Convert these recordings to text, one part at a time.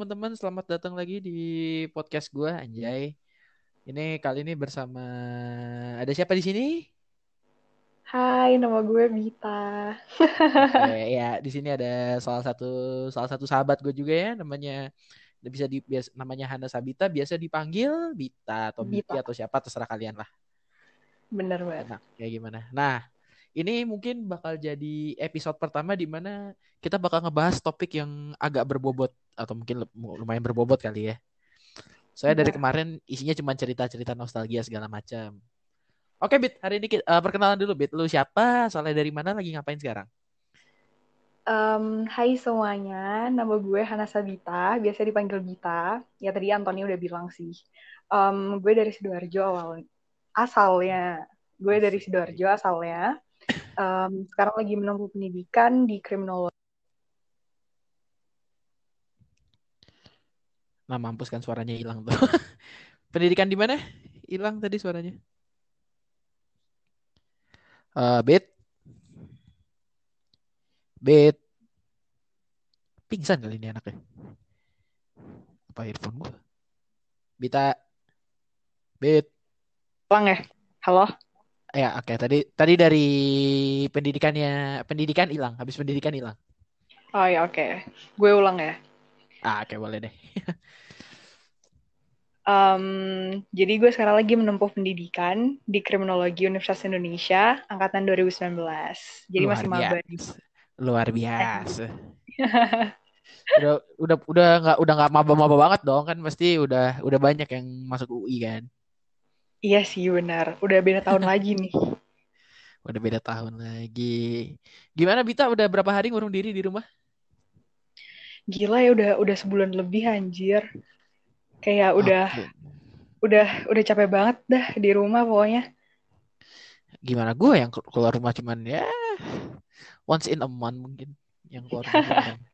teman-teman, selamat datang lagi di podcast gue Anjay. Ini kali ini bersama ada siapa di sini? Hai, nama gue Bita. Oke, ya di sini ada salah satu salah satu sahabat gue juga ya, namanya bisa di bias, namanya Hana Sabita, biasa dipanggil Bita atau Biti Bita. atau siapa terserah kalian lah. Bener banget. Enak kayak gimana. Nah, ini mungkin bakal jadi episode pertama di mana kita bakal ngebahas topik yang agak berbobot atau mungkin lumayan berbobot kali ya. Saya dari Bener. kemarin isinya cuma cerita-cerita nostalgia segala macam. Oke, Bit, hari ini kita, eh, perkenalan dulu, Bit. Lu siapa? Soalnya dari mana? Lagi ngapain sekarang? Em, hai semuanya, nama gue Hana Sabita, biasa dipanggil Bita. Ya tadi Antoni udah bilang sih. Em, gue dari Sidoarjo awal asalnya. Gue dari. Sidoarjo asalnya. Em, sekarang lagi menempuh pendidikan di kriminologi. Nah, mampus kan suaranya hilang tuh. Pendidikan di mana? Hilang tadi suaranya. Eh, Bit. Bit. Pingsan kali ini anaknya. Apa earphone gua? Bita. Bit. Ulang ya? Halo? Ya, oke. Tadi tadi dari pendidikannya pendidikan hilang, habis pendidikan hilang. Oh ya oke. Gue ulang ya. Ah, oke boleh deh. Em, jadi gue sekarang lagi menempuh pendidikan di Kriminologi Universitas Indonesia angkatan 2019. Jadi Luar masih maba. Luar biasa. Udah udah udah nggak udah nggak maba-maba banget dong kan pasti udah udah banyak yang masuk UI kan. Iya sih benar. Udah beda tahun lagi nih. Udah beda tahun lagi. Gimana Bita udah berapa hari ngurung diri di rumah? Gila ya udah udah sebulan lebih anjir. Kayak udah udah udah capek banget dah di rumah pokoknya. Gimana gue yang kelu- keluar rumah cuman ya once in a month mungkin yang keluar rumah.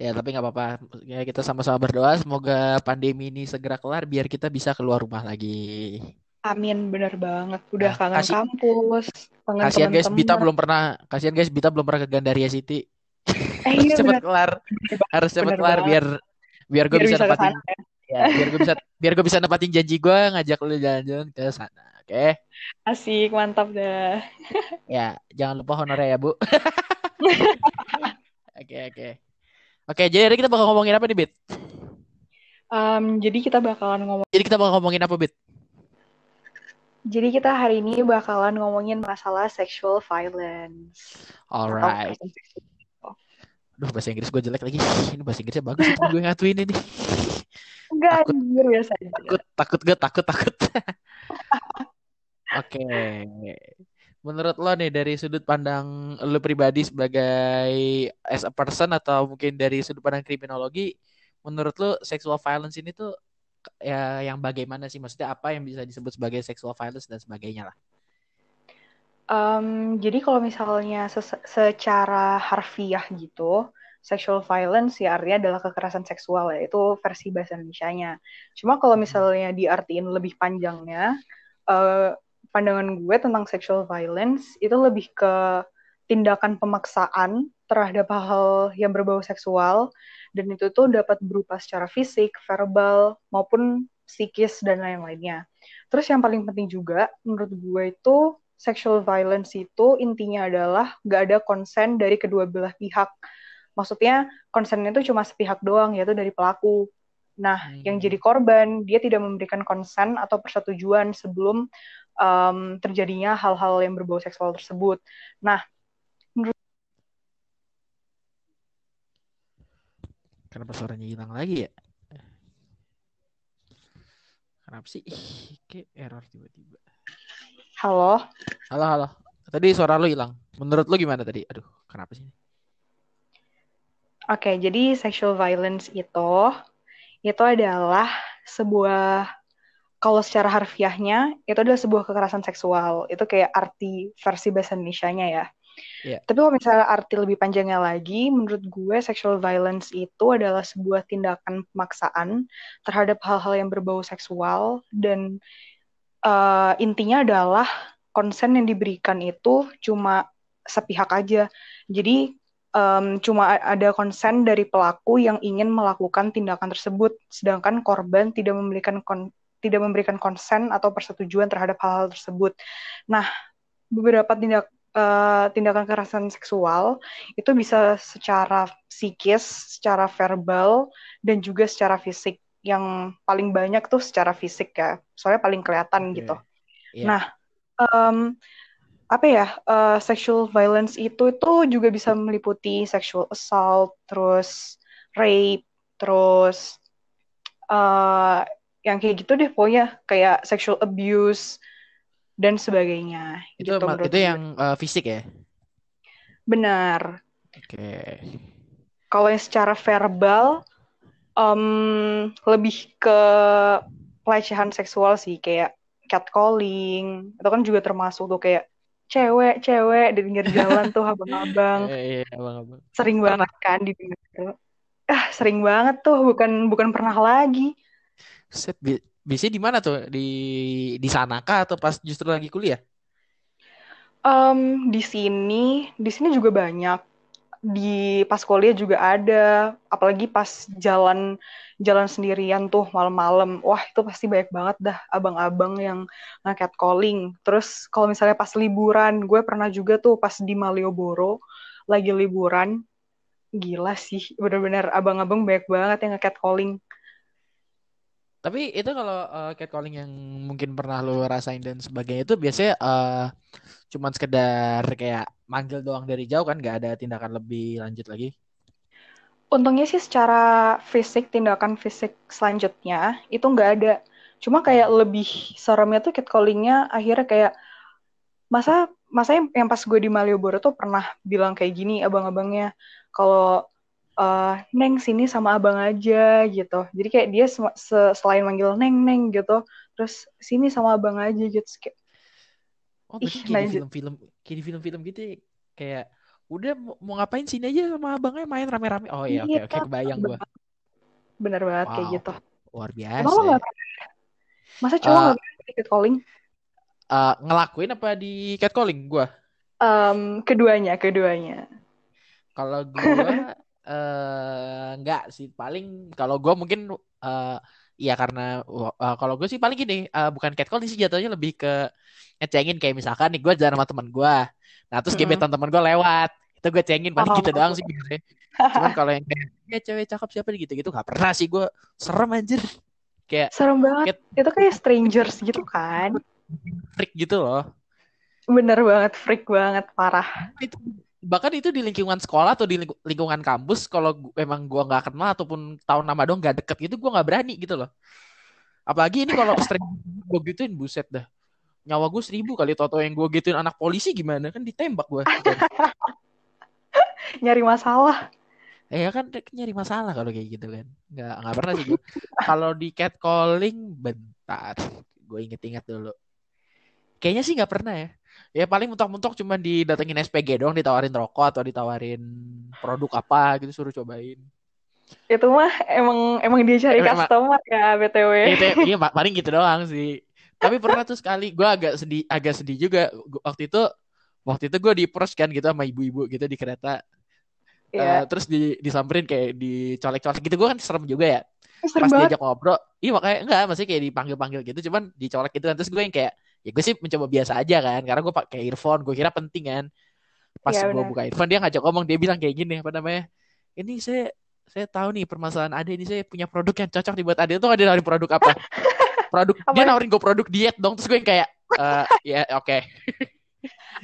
Ya tapi nggak apa-apa. Ya kita sama-sama berdoa semoga pandemi ini segera kelar biar kita bisa keluar rumah lagi. Amin bener banget. Udah Nah, kangen kasih kampus, kangen kasihan guys Bita belum pernah kasihan guys Bita belum pernah ke Gandaria City. Eh Harus iya cepet bener, kelar. Harus cepet kelar banget. biar biar gue bisa bisa sana ya. ya biar gue bisa biar gue bisa nempatin janji gue ngajak lu jalan-jalan ke sana. Oke. Asik, mantap dah. Ya, jangan lupa honornya ya, Bu. Oke, oke. Oke, jadi hari kita bakal ngomongin apa nih, Bit? Em, jadi kita bakalan ngomong. Jadi kita bakal ngomongin apa, Bit? Jadi kita hari ini bakalan ngomongin masalah sexual violence Alright. Duh, bahasa Inggris gue jelek lagi. Ini bahasa Inggrisnya bagus gue ngatuin ini. Enggak Takut, anjir biasa aja. takut, takut gue, takut, takut. Oke. Menurut lo nih dari sudut pandang lo pribadi sebagai as a person atau mungkin dari sudut pandang kriminologi, menurut lo sexual violence ini tuh ya yang bagaimana sih? Maksudnya apa yang bisa disebut sebagai sexual violence dan sebagainya lah? Em, jadi kalau misalnya secara harfiah gitu, sexual violence ya artinya adalah kekerasan seksual ya, itu versi bahasa Indonesianya. Cuma kalau Mm-mm. misalnya diartiin lebih panjangnya, eh, pandangan gue tentang sexual violence itu lebih ke tindakan pemaksaan terhadap hal-hal yang berbau seksual, dan itu tuh dapat berupa secara fisik, verbal, maupun psikis dan lain-lainnya. Terus yang paling penting juga, menurut gue itu sexual violence itu intinya adalah gak ada konsen dari kedua belah pihak. Maksudnya konsennya itu cuma sepihak doang, yaitu dari pelaku. Nah, yang jadi Hmm. korban, dia tidak memberikan konsen atau persetujuan sebelum em, terjadinya hal-hal yang berbau seksual tersebut. Nah, menurut Kenapa suaranya hilang lagi ya? Kenapa sih? Ih, kayak error tiba-tiba. halo, Halo, halo. Tadi suara lu hilang. Menurut lu gimana tadi? Aduh, kenapa sih? oke, jadi sexual violence itu itu adalah sebuah kalau secara harfiahnya itu adalah sebuah kekerasan seksual. Itu kayak arti versi bahasa Indonesianya ya. Iya. Tapi kalau misalnya arti lebih panjangnya lagi, menurut gue sexual violence itu adalah sebuah tindakan pemaksaan terhadap hal-hal yang berbau seksual dan eh, intinya adalah konsen yang diberikan itu cuma sepihak aja. Jadi um, cuma ada konsen dari pelaku yang ingin melakukan tindakan tersebut, sedangkan korban tidak memberikan kon tidak memberikan konsen atau persetujuan terhadap hal-hal tersebut. Nah, beberapa tindak uh, tindakan kekerasan seksual itu bisa secara psikis, secara verbal, dan juga secara fisik. Yang paling banyak tuh secara fisik ya, soalnya paling kelihatan okay. gitu. Yeah. Nah, um, apa ya uh, sexual violence itu itu juga bisa meliputi sexual assault, terus rape, terus uh, yang kayak gitu deh pokoknya kayak sexual abuse dan sebagainya. Itu gitu, itu yang uh, fisik ya? Benar. Oke. Okay. Kalau yang secara verbal um, lebih ke pelecehan seksual sih kayak catcalling itu kan juga termasuk tuh kayak cewek-cewek di pinggir jalan tuh abang-abang. Iya, iya, abang-abang. Sering banget kan di pinggir Ah, sering banget tuh, bukan bukan pernah lagi. Set biasanya di mana tuh? Di di sana kah atau pas justru lagi kuliah? Um, di sini, di sini juga banyak. Di pas kuliah juga ada. Apalagi pas jalan jalan sendirian tuh malam-malam. Wah itu pasti banyak banget dah abang-abang yang ngaket calling. Terus kalau misalnya pas liburan gue pernah juga tuh pas di Malioboro lagi liburan. Gila sih bener-bener abang-abang banyak banget yang ngaket calling tapi itu kalau uh, catcalling yang mungkin pernah lo rasain dan sebagainya itu biasanya uh, cuman sekedar kayak manggil doang dari jauh kan? Nggak ada tindakan lebih lanjut lagi? Untungnya sih secara fisik tindakan fisik selanjutnya itu nggak ada. Cuma kayak lebih seremnya tuh catcallingnya akhirnya kayak masa masa yang, yang pas gue di Malioboro tuh pernah bilang kayak gini abang-abangnya? Kalau uh, neng sini sama abang aja gitu jadi kayak dia selain manggil neng neng gitu terus sini sama abang aja gitu kayak Oh, berarti kayak di film-film kayak di film-film gitu ya. Kayak udah mau ngapain sini aja sama abangnya main rame-rame. Oh iya, oke iya, oke okay, kebayang gua. Bener banget wow. kayak gitu. Luar biasa. Emang ya. Masa cowok uh, nggak uh, catcalling? Uh, ngelakuin apa di catcalling gua? Um, keduanya, keduanya. Kalau gua uh, enggak sih paling kalau gua mungkin uh, Iya karena uh, kalau gue sih paling gini uh, bukan catcall sih jatuhnya lebih ke ngecengin kayak misalkan nih gue jalan sama teman gue, nah terus mm -hmm. gebetan teman gue lewat, itu gue cengin paling oh. gitu doang sih biasanya. Cuman kalau yang kayak ya cewek cakep siapa gitu-gitu gak pernah sih gue serem anjir. Kayak serem banget. Kayak, itu kayak strangers gitu kan. Freak gitu loh. Bener banget, freak banget, parah. Itu bahkan itu di lingkungan sekolah atau di lingkungan kampus kalau emang gua nggak kenal ataupun tahu nama dong nggak deket gitu gua nggak berani gitu loh. Apalagi ini kalau sering gue gituin buset dah. Nyawa gue seribu kali toto yang gue gituin anak polisi gimana? Kan ditembak gue nyari masalah. Eh, ya kan nyari masalah kalau kayak gitu kan. Nggak nggak pernah sih kalau di catcalling bentar. Gue inget-inget dulu. Kayaknya sih nggak pernah ya ya paling mentok-mentok cuma didatengin SPG dong ditawarin rokok atau ditawarin produk apa gitu suruh cobain. Itu mah emang emang dia cari emang, customer ya btw itu, iya paling gitu doang sih. Tapi pernah tuh sekali gue agak sedih agak sedih juga. Waktu itu waktu itu gue di pros kan gitu sama ibu-ibu gitu di kereta. Yeah. uh, terus di disamperin kayak dicolek-colek gitu. Gue kan serem juga ya. Serem pas banget. diajak ngobrol iya makanya enggak masih kayak dipanggil-panggil gitu cuman dicolek gitu kan. Terus gue yang kayak ya gue sih mencoba biasa aja kan karena gue pakai earphone gue kira penting kan pas ya, gue buka earphone dia ngajak ngomong dia bilang kayak gini apa namanya ini saya saya tahu nih permasalahan ada ini saya punya produk yang cocok dibuat ada itu ada nawarin produk apa produk dia nawarin gue produk diet dong terus gue yang kayak uh, ya oke okay.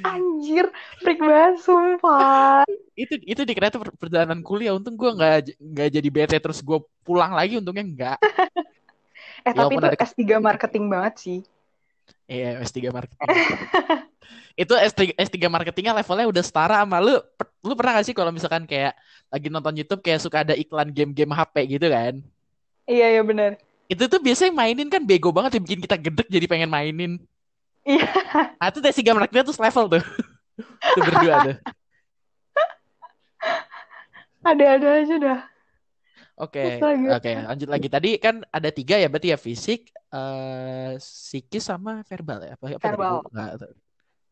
Anjir, freak banget sumpah. itu itu di kereta perjalanan kuliah untung gue nggak nggak jadi bete terus gue pulang lagi untungnya enggak. eh ya, tapi itu ada... S3 marketing banget sih. Iya, S3 marketing. itu S3, S3 marketingnya levelnya udah setara sama lu. Lu pernah gak sih kalau misalkan kayak lagi nonton YouTube kayak suka ada iklan game-game HP gitu kan? Iya, iya benar. Itu tuh biasanya mainin kan bego banget ya bikin kita gedek jadi pengen mainin. Iya. Nah, itu S3 marketing tuh level tuh. itu berdua tuh. Ada-ada aja dah. Oke, okay. oke, okay, lanjut lagi. Tadi kan ada tiga ya, berarti ya fisik, uh, psikis sama verbal ya? Apa, verbal. Oke.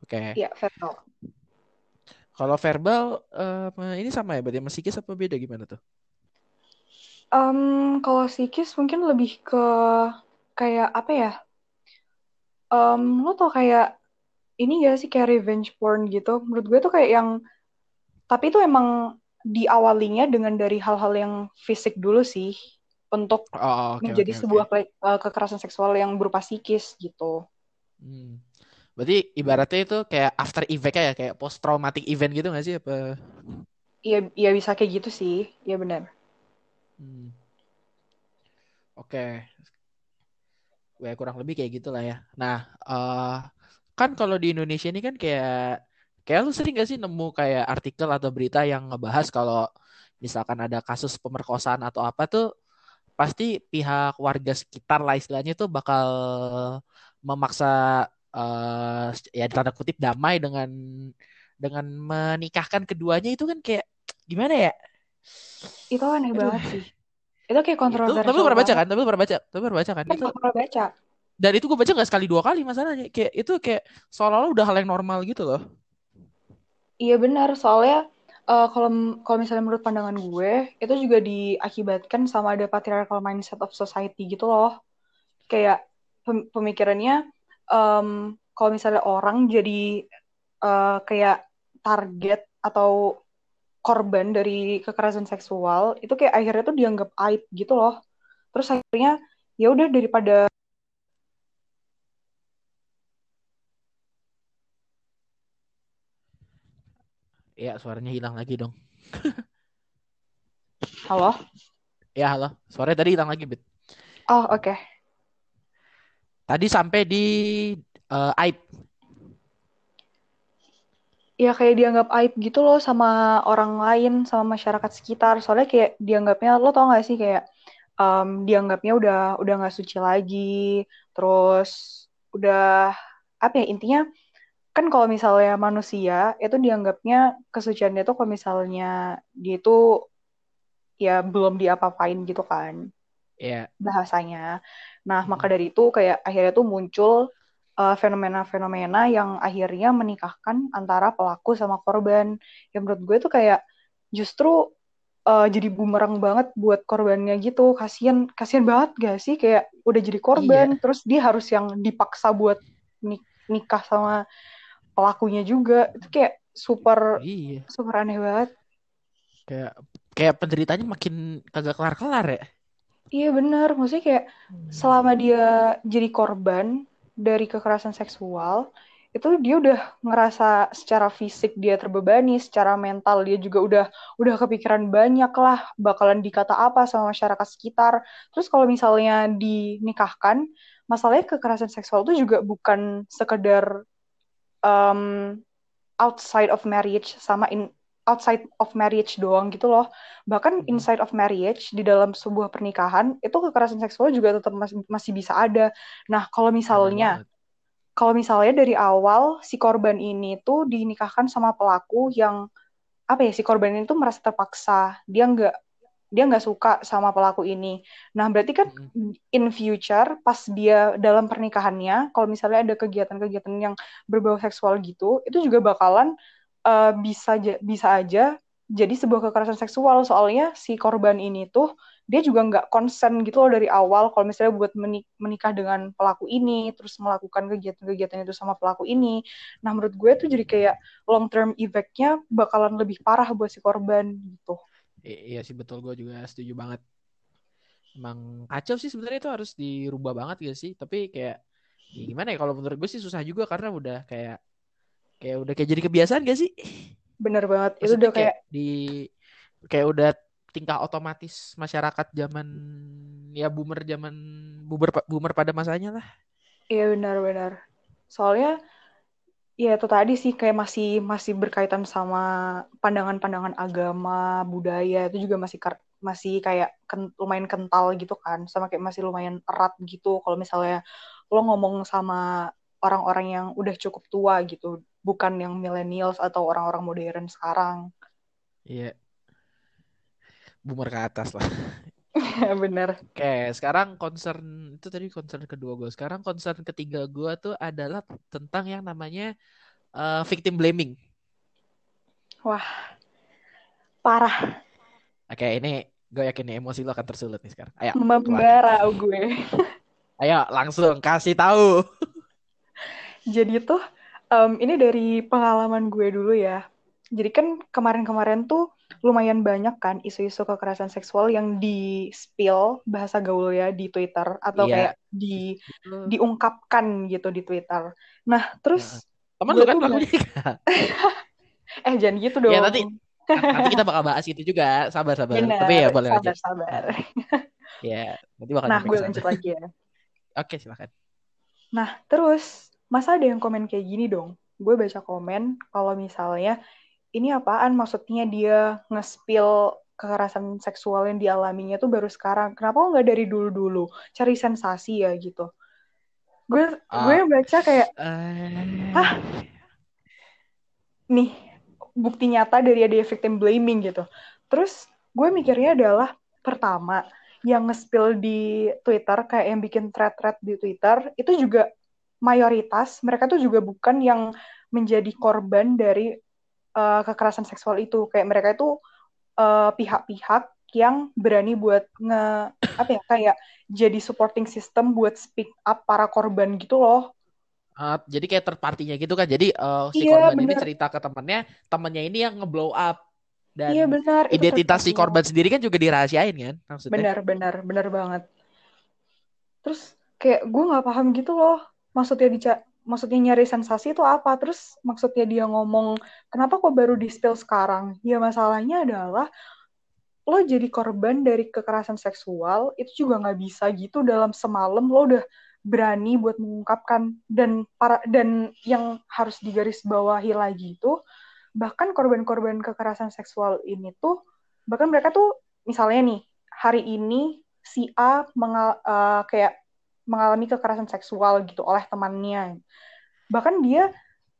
Okay. Iya, verbal. Kalau verbal uh, ini sama ya berarti sama psikis apa beda gimana tuh? Um, kalau psikis mungkin lebih ke kayak apa ya? Um, lo tau kayak ini gak sih kayak revenge porn gitu? Menurut gue tuh kayak yang tapi itu emang diawalinya dengan dari hal-hal yang fisik dulu sih untuk oh, okay, menjadi okay, sebuah okay. Uh, kekerasan seksual yang berupa psikis gitu. Hmm. Berarti ibaratnya itu kayak after effect ya, kayak post traumatic event gitu gak sih apa? Iya, iya bisa kayak gitu sih. Iya benar. Hmm. Oke. Okay. Ya, kurang lebih kayak gitulah ya. Nah, uh, kan kalau di Indonesia ini kan kayak kayak lu sering gak sih nemu kayak artikel atau berita yang ngebahas kalau misalkan ada kasus pemerkosaan atau apa tuh pasti pihak warga sekitar lah istilahnya tuh bakal memaksa uh, ya tanda kutip damai dengan dengan menikahkan keduanya itu kan kayak gimana ya? Itu aneh Aduh. banget sih. Itu kayak kontroversial. Itu, tapi lu pernah baca kan? Tapi lu pernah baca? Tapi pernah baca kan? Itu pernah baca. Dan itu gue baca nggak sekali dua kali masalahnya. Kayak itu kayak seolah-olah udah hal yang normal gitu loh. Iya benar, soalnya uh, kalau kalau misalnya menurut pandangan gue, itu juga diakibatkan sama ada patriarchal mindset of society gitu loh. Kayak pemikirannya um, kalau misalnya orang jadi uh, kayak target atau korban dari kekerasan seksual itu kayak akhirnya tuh dianggap aib gitu loh terus akhirnya ya udah daripada ya suaranya hilang lagi dong halo ya halo suaranya tadi hilang lagi bit oh oke okay. Tadi sampai di uh, aib. Ya kayak dianggap aib gitu loh sama orang lain, sama masyarakat sekitar. Soalnya kayak dianggapnya, lo tau gak sih kayak um, dianggapnya udah udah nggak suci lagi, terus udah apa ya intinya kan kalau misalnya manusia itu dianggapnya kesuciannya tuh kalau misalnya dia itu ya belum diapa-apain gitu kan yeah. bahasanya. Nah, hmm. maka dari itu kayak akhirnya tuh muncul uh, fenomena-fenomena yang akhirnya menikahkan antara pelaku sama korban. Yang menurut gue tuh kayak justru uh, jadi bumerang banget buat korbannya gitu. Kasian kasian banget gak sih kayak udah jadi korban iya. terus dia harus yang dipaksa buat nik nikah sama pelakunya juga. Itu kayak super iya. super aneh banget. Kayak kayak penderitanya makin kagak kelar-kelar ya. Iya bener, maksudnya kayak hmm. selama dia jadi korban dari kekerasan seksual, itu dia udah ngerasa secara fisik dia terbebani, secara mental dia juga udah udah kepikiran banyak lah bakalan dikata apa sama masyarakat sekitar. Terus kalau misalnya dinikahkan, masalahnya kekerasan seksual itu juga bukan sekedar um, outside of marriage sama in outside of marriage doang gitu loh. Bahkan hmm. inside of marriage di dalam sebuah pernikahan itu kekerasan seksual juga tetap masih masih bisa ada. Nah, kalau misalnya kalau misalnya dari awal si korban ini tuh dinikahkan sama pelaku yang apa ya si korban ini tuh merasa terpaksa, dia nggak dia nggak suka sama pelaku ini. Nah, berarti kan in future pas dia dalam pernikahannya, kalau misalnya ada kegiatan-kegiatan yang berbau seksual gitu, itu juga bakalan uh, bisa bisa aja jadi sebuah kekerasan seksual. Soalnya si korban ini tuh dia juga nggak konsen gitu loh dari awal kalau misalnya buat menikah dengan pelaku ini terus melakukan kegiatan-kegiatan itu sama pelaku ini. Nah menurut gue tuh jadi kayak long term effect-nya bakalan lebih parah buat si korban gitu I iya sih betul. Gue juga setuju banget. Emang kacau sih sebenarnya itu harus dirubah banget gak sih. Tapi kayak ya gimana ya kalau menurut gue sih susah juga karena udah kayak kayak udah kayak jadi kebiasaan gak sih? Bener banget. Maksudnya itu udah kayak, kayak di kayak udah tingkah otomatis masyarakat zaman ya boomer zaman boomer boomer pada masanya lah. Iya benar-benar soalnya ya itu tadi sih kayak masih masih berkaitan sama pandangan-pandangan agama budaya itu juga masih masih kayak ken, lumayan kental gitu kan sama kayak masih lumayan erat gitu kalau misalnya lo ngomong sama orang-orang yang udah cukup tua gitu bukan yang millennials atau orang-orang modern sekarang. Iya. Boomer ke atas lah. Bener. Oke, sekarang concern itu tadi concern kedua gue. Sekarang concern ketiga gue tuh adalah tentang yang namanya uh, victim blaming. Wah, parah. Oke, ini gue yakin nih emosi lo akan tersulut nih sekarang. Ayo. Membara gue. Ayo, langsung kasih tahu. Jadi tuh em, ini dari pengalaman gue dulu ya. Jadi kan kemarin-kemarin tuh lumayan banyak kan isu-isu kekerasan seksual yang di spill bahasa gaul ya di Twitter atau Iya. kayak di diungkapkan gitu di Twitter. Nah, terus Temen gue lu kan pelakunya kan? eh jangan gitu dong. Ya, nanti- Nanti kita bakal bahas itu juga. Sabar, sabar. Benar, Tapi ya boleh sabar, aja. sabar. Ya, nanti bakal Nah, gue lanjut lagi ya. Oke, silakan. Nah, terus masa ada yang komen kayak gini dong? Gue baca komen kalau misalnya ini apaan maksudnya dia nge-spill kekerasan seksual yang dialaminya tuh baru sekarang. Kenapa kok nggak dari dulu-dulu? Cari sensasi ya gitu. Gue Ah. gue baca kayak Eh, Hah? nih bukti nyata dari ada victim blaming gitu. Terus gue mikirnya adalah pertama yang nge-spill di Twitter kayak yang bikin thread-thread di Twitter itu juga mayoritas mereka tuh juga bukan yang menjadi korban dari uh, kekerasan seksual itu kayak mereka itu uh, pihak-pihak yang berani buat nge apa ya kayak jadi supporting system buat speak up para korban gitu loh ah, jadi kayak third party-nya gitu kan. Jadi eh, si Iya, korban ini bener. cerita ke temannya, temannya ini yang nge-blow up. Dan iya benar identitas si korban sendiri kan juga dirahasiain kan maksudnya. benar benar benar banget terus kayak gue nggak paham gitu loh maksudnya dica maksudnya nyari sensasi itu apa? Terus maksudnya dia ngomong kenapa kok baru di spill sekarang? Ya masalahnya adalah lo jadi korban dari kekerasan seksual itu juga nggak bisa gitu dalam semalam lo udah berani buat mengungkapkan. Dan para dan yang harus digarisbawahi lagi itu bahkan korban-korban kekerasan seksual ini tuh bahkan mereka tuh misalnya nih hari ini si A mengal eh, kayak mengalami kekerasan seksual gitu oleh temannya. Bahkan dia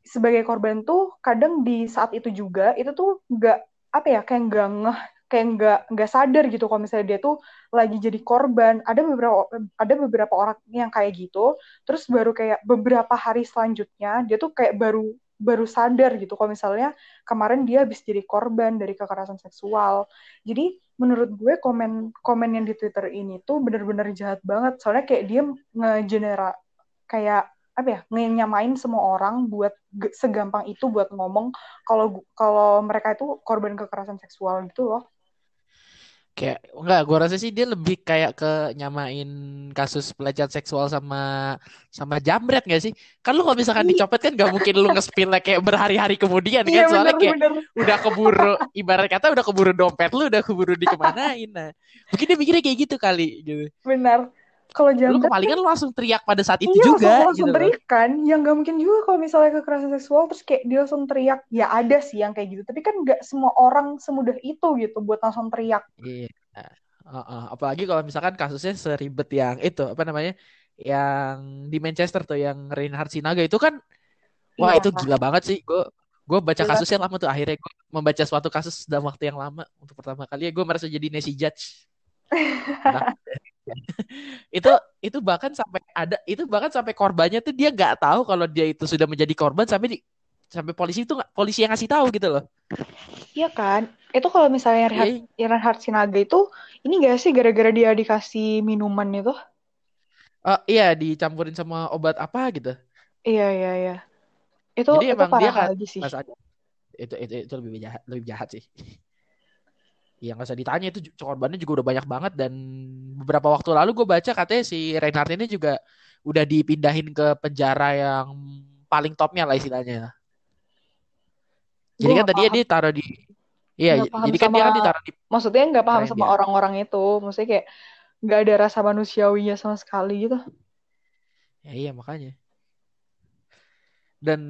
sebagai korban tuh kadang di saat itu juga itu tuh nggak apa ya kayak nggak ngeh kayak nggak nggak sadar gitu kalau misalnya dia tuh lagi jadi korban. Ada beberapa ada beberapa orang yang kayak gitu terus baru kayak beberapa hari selanjutnya dia tuh kayak baru baru sadar gitu kalau misalnya kemarin dia habis jadi korban dari kekerasan seksual. Jadi menurut gue komen komen yang di Twitter ini tuh bener-bener jahat banget. Soalnya kayak dia ngegenera kayak apa ya nyamain semua orang buat segampang itu buat ngomong kalau kalau mereka itu korban kekerasan seksual gitu loh Kayak enggak, gua rasa sih dia lebih kayak ke nyamain kasus pelecehan seksual sama sama jambret gak sih? Kan lu kalau misalkan dicopet kan gak mungkin lu nge-spill kayak berhari-hari kemudian kan? Iya soalnya kayak udah keburu ibarat kata udah keburu dompet lu udah keburu dikemanain nah. Mungkin dia mikirnya kayak gitu kali gitu. Benar kalau lu jambret kepalingan lu langsung teriak pada saat itu iya juga langsung, langsung gitu teriak kan yang nggak mungkin juga kalau misalnya kekerasan seksual terus kayak dia langsung teriak. Ya ada sih yang kayak gitu. Tapi kan nggak semua orang semudah itu gitu buat langsung teriak. Iya. Heeh, apalagi kalau misalkan kasusnya seribet yang itu apa namanya yang di Manchester tuh yang Reinhard Sinaga itu kan wah Iya. itu gila banget sih. Gue gue baca Gila. kasusnya lama tuh. Akhirnya gue membaca suatu kasus dalam waktu yang lama untuk pertama kali. Ya gue merasa jadi Nancy Judge. Nah, itu itu bahkan sampai ada itu bahkan sampai korbannya tuh dia nggak tahu kalau dia itu sudah menjadi korban sampai di sampai polisi itu nggak polisi yang ngasih tahu gitu loh. Iya kan? Itu kalau misalnya Reinhard, Iya. Reinhard Sinaga itu ini gak sih gara-gara dia dikasih minuman itu? Oh, iya dicampurin sama obat apa gitu. Iya iya iya. Itu Jadi itu emang dia parah nggak- lagi sih. Mas itu itu itu lebih jahat lebih jahat sih ya nggak usah ditanya itu korbannya juga udah banyak banget dan beberapa waktu lalu gue baca katanya si Reinhardt ini juga udah dipindahin ke penjara yang paling topnya lah istilahnya. Jadi Gua kan paham. dia taruh di iya jadi kan dia kan ditaruh di maksudnya nggak paham sama orang-orang itu. Maksudnya kayak nggak ada rasa manusiawinya sama sekali gitu. Ya iya makanya. Dan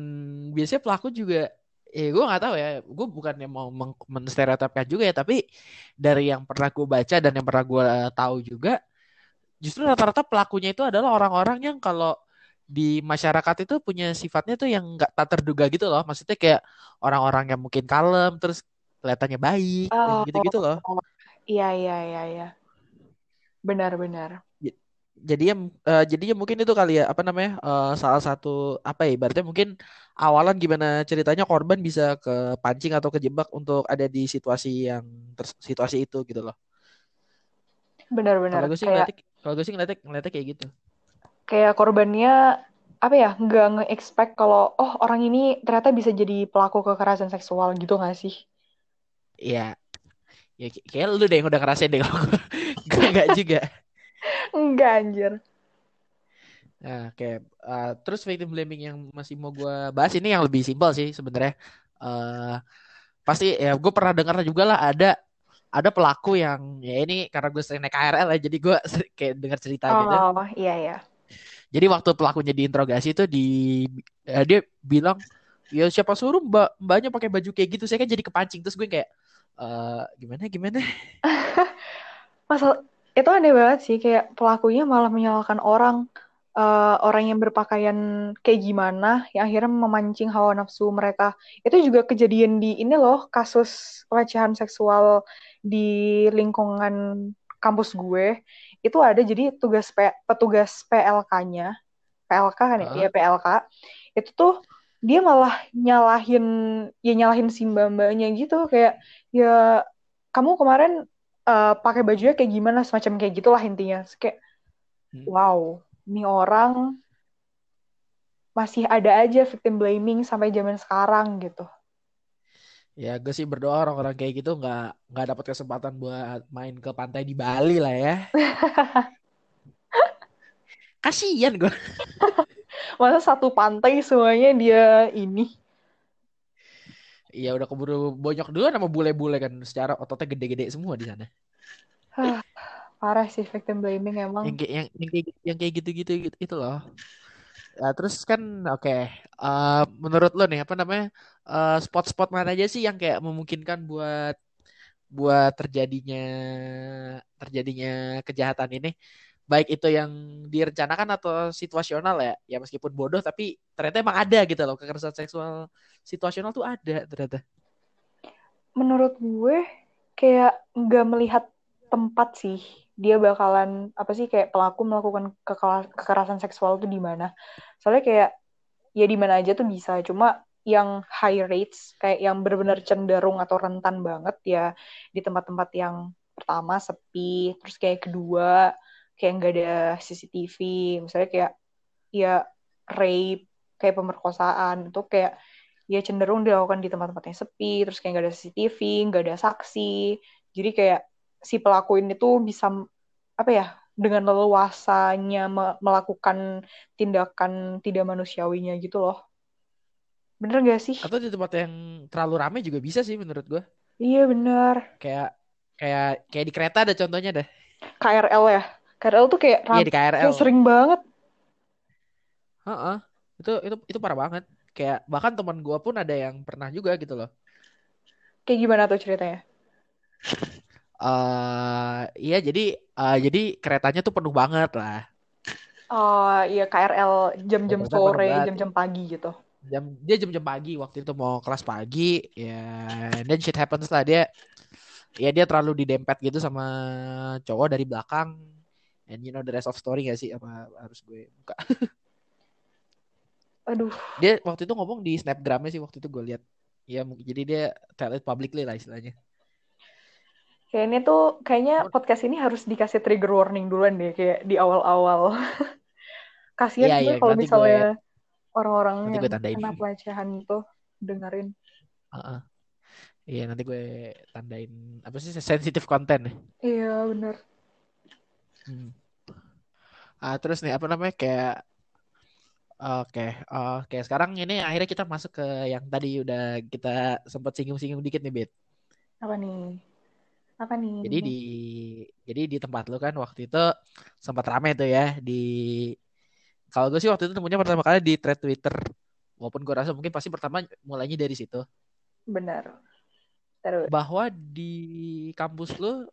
biasanya pelaku juga ya gue nggak tahu ya. Gue bukannya mau menstereotipkan juga ya tapi dari yang pernah gue baca dan yang pernah gue tahu juga justru rata-rata pelakunya itu adalah orang-orang yang kalau di masyarakat itu punya sifatnya tuh yang nggak tak terduga gitu loh. Maksudnya kayak orang-orang yang mungkin kalem terus kelihatannya baik Oh. gitu-gitu loh. Iya iya iya iya. Benar-benar jadinya uh, jadinya mungkin itu kali ya apa namanya uh, salah satu apa ya ibaratnya mungkin awalan gimana ceritanya korban bisa ke pancing atau kejebak untuk ada di situasi yang situasi itu gitu loh. Benar-benar. Kalau gue sih kayak, kalau gue sih ngeliatnya, ngeliatnya kayak gitu. Kayak korbannya apa ya nggak nge-expect kalau oh orang ini ternyata bisa jadi pelaku kekerasan seksual gitu nggak sih? Iya. Ya kayak lu deh yang udah ngerasain deh kalau gue enggak juga. Enggak anjir. Nah, kayak uh, terus victim blaming yang masih mau gue bahas ini yang lebih simpel sih sebenarnya. Uh, pasti ya gue pernah dengar juga lah ada ada pelaku yang ya ini karena gue sering naik KRL ya jadi gue kayak dengar cerita oh, gitu. Oh iya iya. Jadi waktu pelakunya diinterogasi itu di ya dia bilang ya siapa suruh mbak mbaknya pakai baju kayak gitu saya kan jadi kepancing terus gue kayak uh, gimana gimana. Masal itu aneh banget sih kayak pelakunya malah menyalahkan orang uh, orang yang berpakaian kayak gimana yang akhirnya memancing hawa nafsu mereka. Itu juga kejadian di ini loh kasus pelecehan seksual di lingkungan kampus gue. Itu ada jadi tugas P, petugas PLK-nya PLK kan ya, uh. ya PLK itu tuh dia malah nyalahin ya nyalahin si mbak-mbaknya gitu kayak ya kamu kemarin uh, pakai bajunya kayak gimana semacam kayak gitulah intinya kayak hmm. wow ini orang masih ada aja victim blaming sampai zaman sekarang gitu Ya gue sih berdoa orang-orang kayak gitu nggak nggak dapat kesempatan buat main ke pantai di Bali lah ya. Kasian gue. Masa satu pantai semuanya dia ini. Iya udah keburu bonyok dulu sama bule-bule kan secara ototnya gede-gede semua di sana. Parah sih victim blaming emang. Yang yang yang kayak yang kayak gitu-gitu gitu, itu loh. Nah, terus kan oke, okay. uh, eh, menurut lo nih apa namanya uh, spot-spot mana aja sih yang kayak memungkinkan buat buat terjadinya terjadinya kejahatan ini, baik itu yang direncanakan atau situasional ya, ya meskipun bodoh tapi ternyata emang ada gitu loh kekerasan seksual situasional tuh ada ternyata. Menurut gue kayak nggak melihat tempat sih dia bakalan apa sih kayak pelaku melakukan kekerasan seksual tuh di mana soalnya kayak ya di mana aja tuh bisa cuma yang high rates kayak yang benar-benar cenderung atau rentan banget ya di tempat-tempat yang pertama sepi terus kayak kedua kayak nggak ada CCTV misalnya kayak ya rape kayak pemerkosaan itu kayak ya cenderung dilakukan di tempat-tempat yang sepi terus kayak nggak ada CCTV nggak ada saksi jadi kayak si pelaku ini tuh bisa apa ya dengan leluasanya me melakukan tindakan tidak manusiawinya gitu loh. Bener gak sih? Atau di tempat yang terlalu ramai juga bisa sih menurut gue. Iya bener. Kayak kayak kayak di kereta ada contohnya deh. KRL ya. KRL tuh kayak Iya di KRL. Kayak sering banget. Heeh. Uh -uh. Itu itu itu parah banget. Kayak bahkan teman gue pun ada yang pernah juga gitu loh. Kayak gimana tuh ceritanya? uh, iya jadi uh, jadi keretanya tuh penuh banget lah. Oh iya KRL jam-jam sore, jam-jam pagi gitu. Jam dia jam-jam pagi waktu itu mau kelas pagi ya dan shit happens lah dia ya dia terlalu didempet gitu sama cowok dari belakang and you know the rest of story gak sih apa harus gue buka aduh dia waktu itu ngomong di snapgramnya sih waktu itu gue lihat ya jadi dia tell it publicly lah istilahnya Kayak ini tuh kayaknya podcast ini harus dikasih trigger warning duluan deh kayak di awal-awal. Kasihan yeah, yeah, kalau misalnya orang-orang yang kena pelecehan itu dengerin. Uh -uh. Iya nanti gue tandain apa sih sensitif konten Iya benar. Hmm. Uh, terus nih apa namanya kayak Oke, okay. oke. Okay. Sekarang ini akhirnya kita masuk ke yang tadi udah kita sempat singgung-singgung dikit nih, Bet. Apa nih? Apa nih? Jadi di jadi di tempat lu kan waktu itu sempat rame tuh ya di kalau gue sih waktu itu temunya pertama kali di thread Twitter. Walaupun gue rasa mungkin pasti pertama mulainya dari situ. Benar. Terus. Bahwa di kampus lu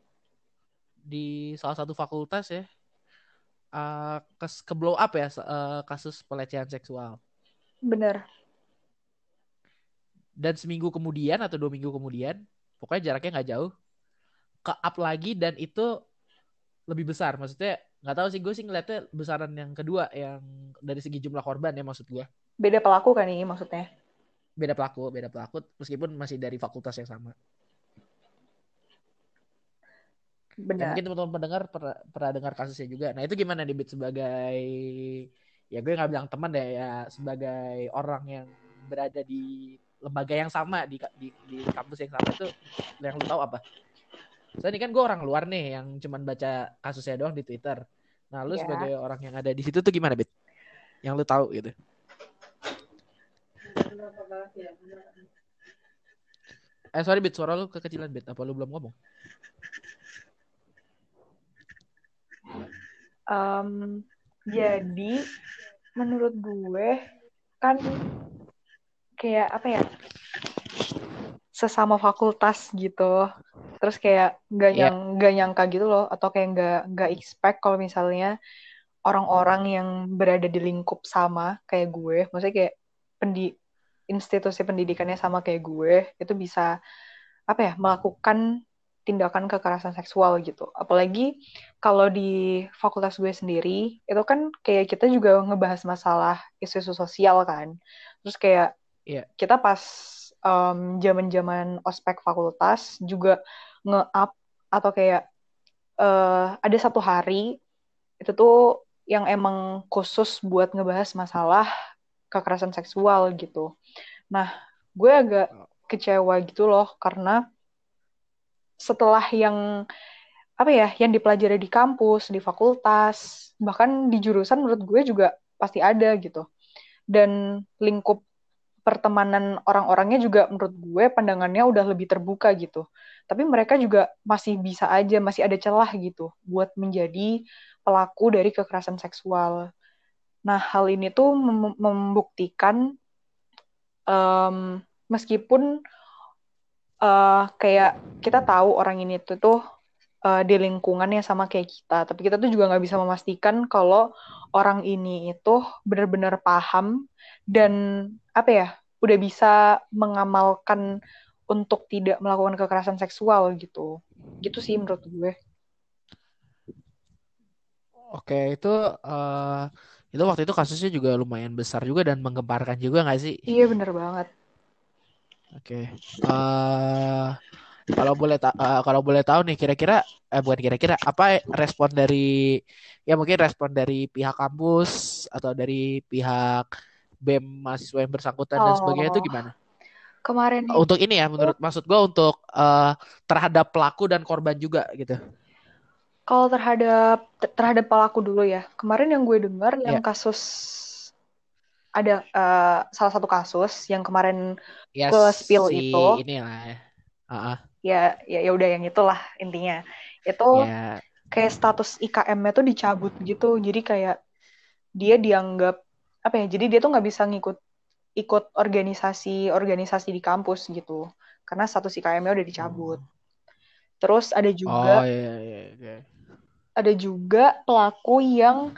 di salah satu fakultas ya uh, ke, ke blow up ya uh, kasus pelecehan seksual. Benar. Dan seminggu kemudian atau dua minggu kemudian, pokoknya jaraknya nggak jauh, ke up lagi dan itu lebih besar maksudnya nggak tahu sih gue sih ngeliatnya besaran yang kedua yang dari segi jumlah korban ya maksud gue Beda pelaku kan ini maksudnya? beda pelaku beda pelaku meskipun masih dari fakultas yang sama ya, Benar. mungkin teman-teman pendengar pernah, pernah dengar kasusnya juga nah itu gimana nih Bit sebagai ya gue nggak bilang teman deh ya sebagai orang yang berada di lembaga yang sama di di, di kampus yang sama itu yang lu tahu apa Soalnya ini kan gue orang luar nih yang cuman baca kasusnya doang di Twitter. Nah, lu Ya. sebagai orang yang ada di situ tuh gimana, Bit? Yang lu tahu gitu. Eh, sorry, Bit. Suara lu kekecilan, Bit. Apa lu belum ngomong? Em, jadi menurut gue kan kayak apa ya sesama fakultas gitu terus kayak nggak Iya. yang nggak nyangka gitu loh atau kayak nggak nggak expect kalau misalnya orang-orang yang berada di lingkup sama kayak gue maksudnya kayak pendi institusi pendidikannya sama kayak gue itu bisa apa ya melakukan tindakan kekerasan seksual gitu. Apalagi kalau di fakultas gue sendiri itu kan kayak kita juga ngebahas masalah isu-isu sosial kan. Terus kayak Iya. kita pas em, zaman-zaman ospek fakultas juga nge-up atau kayak eh, ada satu hari itu tuh yang emang khusus buat ngebahas masalah kekerasan seksual gitu. Nah gue agak kecewa gitu loh karena setelah yang apa ya yang dipelajari di kampus di fakultas bahkan di jurusan menurut gue juga pasti ada gitu. Dan lingkup pertemanan orang-orangnya juga menurut gue pandangannya udah lebih terbuka gitu. Tapi mereka juga masih bisa aja masih ada celah gitu buat menjadi pelaku dari kekerasan seksual. Nah hal ini tuh mem- membuktikan em, meskipun eh, kayak kita tahu orang ini tuh tuh eh, di lingkungannya sama kayak kita, tapi kita tuh juga nggak bisa memastikan kalau orang ini itu benar-benar paham dan apa ya, udah bisa mengamalkan untuk tidak melakukan kekerasan seksual gitu. Gitu sih menurut gue. Oke, itu eh itu waktu itu kasusnya juga lumayan besar juga dan menggemparkan juga nggak sih? Iya bener banget. Oke. eh kalau boleh ta- eh, kalau boleh tahu nih kira-kira eh bukan kira-kira apa respon dari ya mungkin respon dari pihak kampus atau dari pihak BEM mahasiswa yang bersangkutan dan sebagainya itu Oh, gimana? kemarin Untuk ini ya menurut maksud gue untuk eh, terhadap pelaku dan korban juga gitu. kalau terhadap terhadap pelaku dulu ya. Kemarin yang gue dengar yang Ya, kasus ada eh, salah satu kasus yang kemarin ya gue spill si itu. inilah ah. ya ya ya udah yang itulah intinya. Itu ya. kayak status IKM-nya tuh dicabut gitu. Jadi kayak dia dianggap apa ya jadi dia tuh nggak bisa ngikut ikut organisasi organisasi di kampus gitu. Karena status IKM-nya udah dicabut. Oh. terus ada Oh juga iya iya iya. ada juga pelaku yang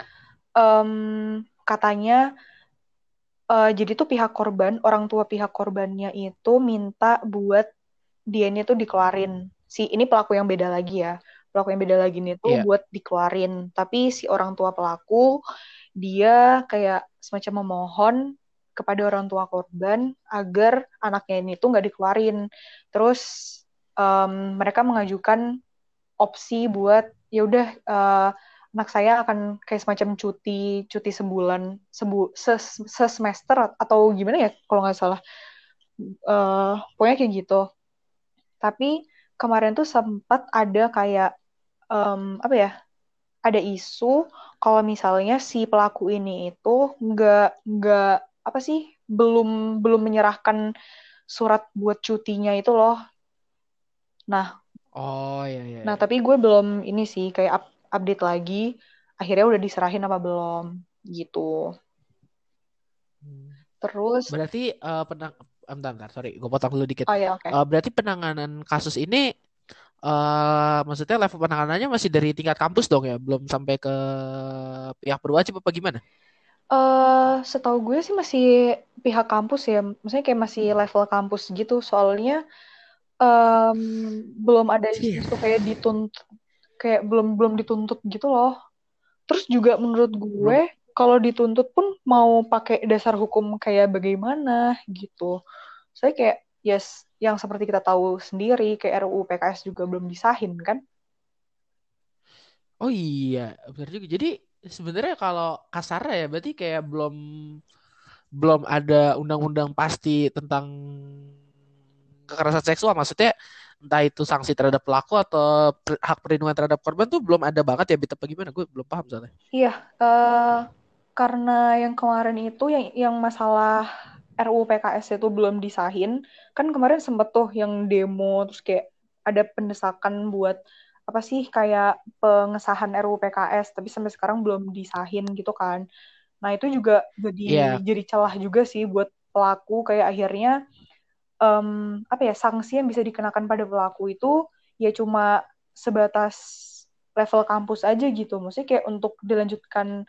em, katanya eh, jadi tuh pihak korban orang tua pihak korbannya itu minta buat dia ini tuh dikeluarin. Si ini pelaku yang beda lagi ya. Pelaku yang beda lagi ini tuh Iya. buat dikeluarin. Tapi si orang tua pelaku dia kayak semacam memohon kepada orang tua korban agar anaknya ini tuh nggak dikeluarin. Terus em, mereka mengajukan opsi buat ya udah eh, anak saya akan kayak semacam cuti cuti sebulan sebu ses, sesemester atau gimana ya kalau nggak salah eh pokoknya kayak gitu tapi kemarin tuh sempat ada kayak em, apa ya ada isu kalau misalnya si pelaku ini itu nggak nggak apa sih belum belum menyerahkan surat buat cutinya itu loh nah Oh iya iya. Nah, iya. tapi gue belum ini sih kayak up- update lagi. Akhirnya udah diserahin apa belum gitu. Hmm. Terus, Berarti eh, penang eh, bentar, bentar, sorry, gue potong dulu dikit. oh ya oke. Eh, berarti penanganan kasus ini eh maksudnya level penanganannya masih dari tingkat kampus dong ya, belum sampai ke pihak berwajib apa gimana? Eh, setahu gue sih masih pihak kampus ya. Maksudnya kayak masih level kampus gitu. Soalnya em, belum ada Iya. isu kayak dituntut kayak belum belum dituntut gitu loh. Terus juga menurut gue kalau dituntut pun mau pakai dasar hukum kayak bagaimana gitu. Saya kayak yes, yang seperti kita tahu sendiri kayak RUU PKS juga belum disahin kan? Oh iya, benar juga. Jadi sebenarnya kalau kasar ya berarti kayak belum belum ada undang-undang pasti tentang kekerasan seksual. Maksudnya entah itu sanksi terhadap pelaku atau hak perlindungan terhadap korban tuh belum ada banget ya Bita bagaimana gue belum paham soalnya iya uh, karena yang kemarin itu yang yang masalah RUU PKS itu belum disahin kan kemarin sempet tuh yang demo terus kayak ada pendesakan buat apa sih kayak pengesahan RUU PKS tapi sampai sekarang belum disahin gitu kan nah itu juga jadi yeah. jadi celah juga sih buat pelaku kayak akhirnya um, apa ya sanksi yang bisa dikenakan pada pelaku itu ya cuma sebatas level kampus aja gitu. Maksudnya kayak untuk dilanjutkan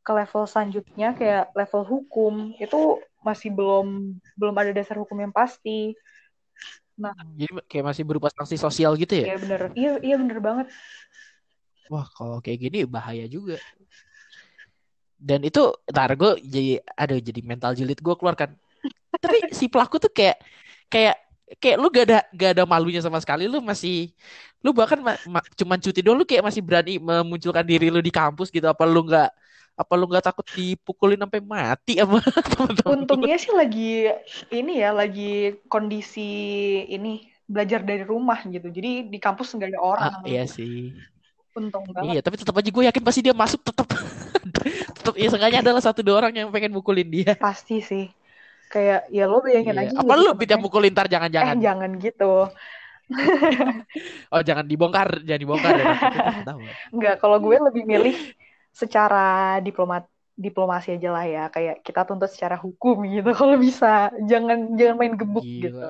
ke level selanjutnya kayak level hukum itu masih belum belum ada dasar hukum yang pasti. Nah, jadi kayak masih berupa sanksi sosial gitu ya? Iya bener, iya iya bener banget. Wah kalau kayak gini bahaya juga. Dan itu, ntar gue jadi, ada jadi mental jilid gue keluarkan tapi si pelaku tuh kayak kayak kayak lu gak ada gak ada malunya sama sekali. Lu masih lu bahkan ma, ma, cuman cuti doang lu kayak masih berani memunculkan diri lu di kampus gitu. Apa lu nggak apa lu nggak takut dipukulin sampai mati apa teman-teman? Untungnya sih lagi ini ya lagi kondisi ini belajar dari rumah gitu. Jadi di kampus nggak ada orang. Ah, iya sih. Untung banget. Iya tapi tetap aja gue yakin pasti dia masuk tetap tetap ya sengaja adalah satu dua orang yang pengen mukulin dia. Pasti sih kayak ya lo bayangin yeah. aja apa lu bisa mukulin tar jangan-jangan eh jangan gitu. Oh jangan dibongkar. Jangan dibongkar ya Enggak, kalau gue lebih milih secara diplomat diplomasi aja lah ya. Kayak kita tuntut secara hukum gitu kalau bisa. Jangan jangan main gebuk Gila. gitu.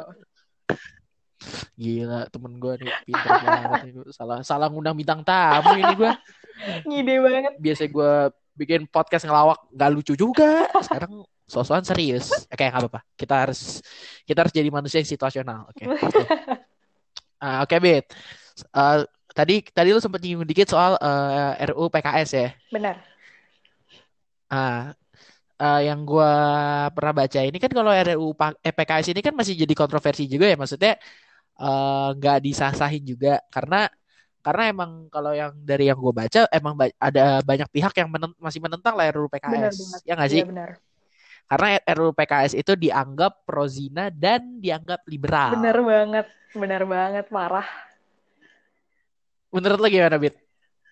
Gila temen gue nih pinter banget salah salah ngundang bintang tamu ini gue. Ngide banget. Biasa gue bikin podcast ngelawak. Nggak lucu juga. Sekarang sosokan serius. Oke nggak apa-apa. Kita harus kita harus jadi manusia yang situasional. Oke. Okay. uh, oke okay, Bit. Uh, tadi tadi lu sempat nyinggung dikit soal uh, RU PKS ya. Benar. Uh, uh, yang gue pernah baca ini kan kalau RUU eh, PKS ini kan masih jadi kontroversi juga ya. Maksudnya nggak uh, disasahin juga. Karena karena emang kalau yang dari yang gue baca emang ba ada banyak pihak yang menen masih menentang lah RUU PKS benar, benar. ya nggak sih? Iya, benar. Karena RUU PKS itu dianggap prozina dan dianggap liberal. Bener banget, bener banget, marah. Menurut lo gimana, Bit?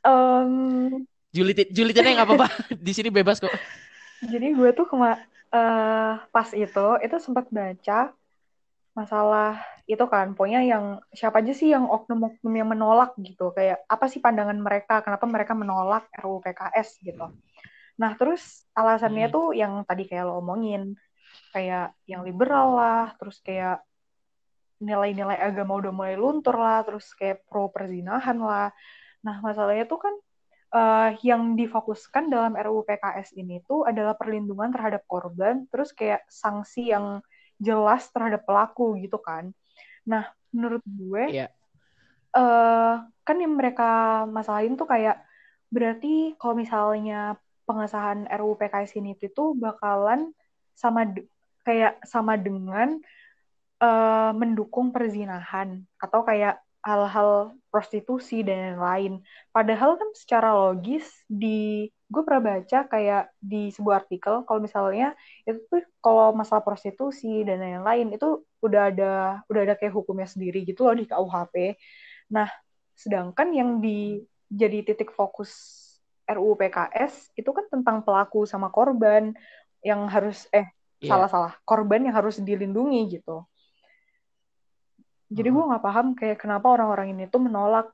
Um, Julitin, julitinnya nggak apa-apa. Di sini bebas kok. Jadi gue tuh kema uh, pas itu, itu sempat baca masalah itu kan, pokoknya yang siapa aja sih yang oknum-oknum yang menolak gitu, kayak apa sih pandangan mereka, kenapa mereka menolak RUU PKS gitu. Nah, terus alasannya hmm. tuh yang tadi kayak lo omongin, kayak yang liberal lah, terus kayak nilai-nilai agama udah mulai luntur lah, terus kayak pro perzinahan lah. Nah, masalahnya tuh kan uh, yang difokuskan dalam RUU PKS ini tuh adalah perlindungan terhadap korban, terus kayak sanksi yang jelas terhadap pelaku gitu kan. Nah, menurut gue, yeah. Iya. uh, kan yang mereka masalahin tuh kayak berarti kalau misalnya pengesahan RUU PKS ini itu bakalan sama kayak sama dengan uh, mendukung perzinahan atau kayak hal-hal prostitusi dan lain-lain. Padahal kan secara logis di gue pernah baca kayak di sebuah artikel kalau misalnya itu tuh kalau masalah prostitusi dan lain-lain itu udah ada udah ada kayak hukumnya sendiri gitu loh di KUHP. Nah, sedangkan yang di jadi titik fokus RUU PKS itu kan tentang pelaku sama korban yang harus eh yeah. salah-salah korban yang harus dilindungi gitu. Jadi gue nggak paham kayak kenapa orang-orang ini tuh menolak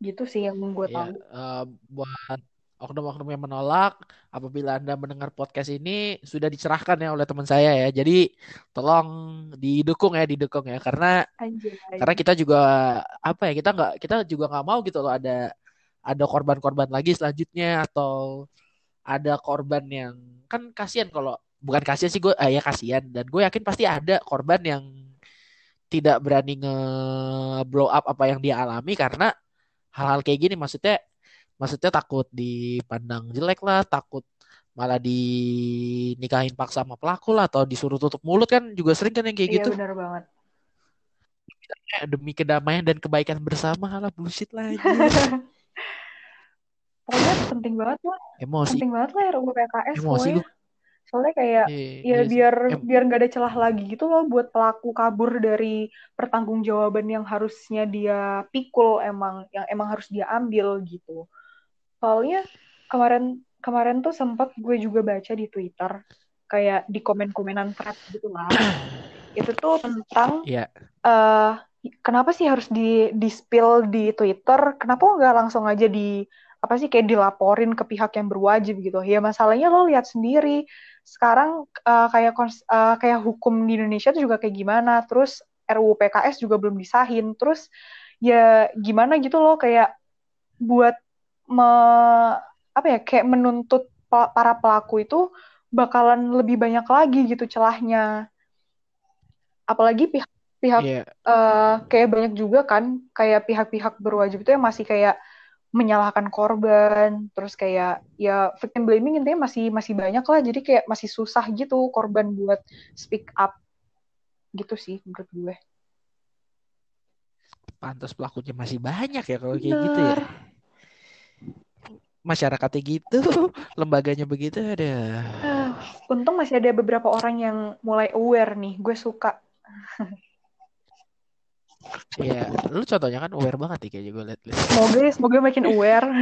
gitu sih yang gue yeah. tahu. Uh, buat oknum-oknum yang menolak, apabila anda mendengar podcast ini sudah dicerahkan ya oleh teman saya ya. Jadi tolong didukung ya, didukung ya, karena anjir, anjir. karena kita juga apa ya kita nggak kita juga nggak mau gitu loh ada ada korban-korban lagi selanjutnya atau ada korban yang kan kasihan kalau bukan kasihan sih gue eh, ya kasihan. Dan gue yakin pasti ada korban yang tidak berani nge blow up apa yang dia alami karena hal-hal kayak gini. Maksudnya maksudnya takut dipandang jelek lah takut malah dinikahin paksa sama pelaku lah atau disuruh tutup mulut kan juga sering kan yang kayak iya gitu. benar banget. Demi kedamaian dan kebaikan bersama lah bullshit lah pokoknya penting banget lah. Emosi. Penting banget lah RUU PKS emosi pokoknya. soalnya kayak iya, ya iya biar Em, biar nggak ada celah lagi gitu loh buat pelaku kabur dari pertanggungjawaban yang harusnya dia pikul emang yang emang harus dia ambil gitu. Soalnya kemarin kemarin tuh sempat gue juga baca di Twitter kayak di komen-komenan thread gitu lah. Itu tuh tentang iya. eh kenapa sih harus di di spill di Twitter? Kenapa nggak langsung aja di apa sih kayak dilaporin ke pihak yang berwajib gitu. Ya masalahnya lo lihat sendiri. Sekarang eh, kayak eh, kayak hukum di Indonesia tuh juga kayak gimana. Terus RUU PKS juga belum disahin. Terus ya gimana gitu loh kayak buat me, apa ya kayak menuntut pa- para pelaku itu bakalan lebih banyak lagi gitu celahnya. Apalagi pihak-pihak iya. eh, kayak banyak juga kan kayak pihak-pihak berwajib itu yang masih kayak menyalahkan korban. Terus kayak ya victim blaming intinya masih masih banyak lah. Jadi kayak masih susah gitu korban buat speak up. Gitu sih menurut gue. Pantas pelakunya masih banyak ya kalau kayak gitu ya. Masyarakatnya gitu lembaganya begitu ada Ah, untung masih ada beberapa orang yang mulai aware nih. Gue suka ya lu contohnya kan aware banget nih kayaknya gue liat liat semoga ya, semoga makin aware.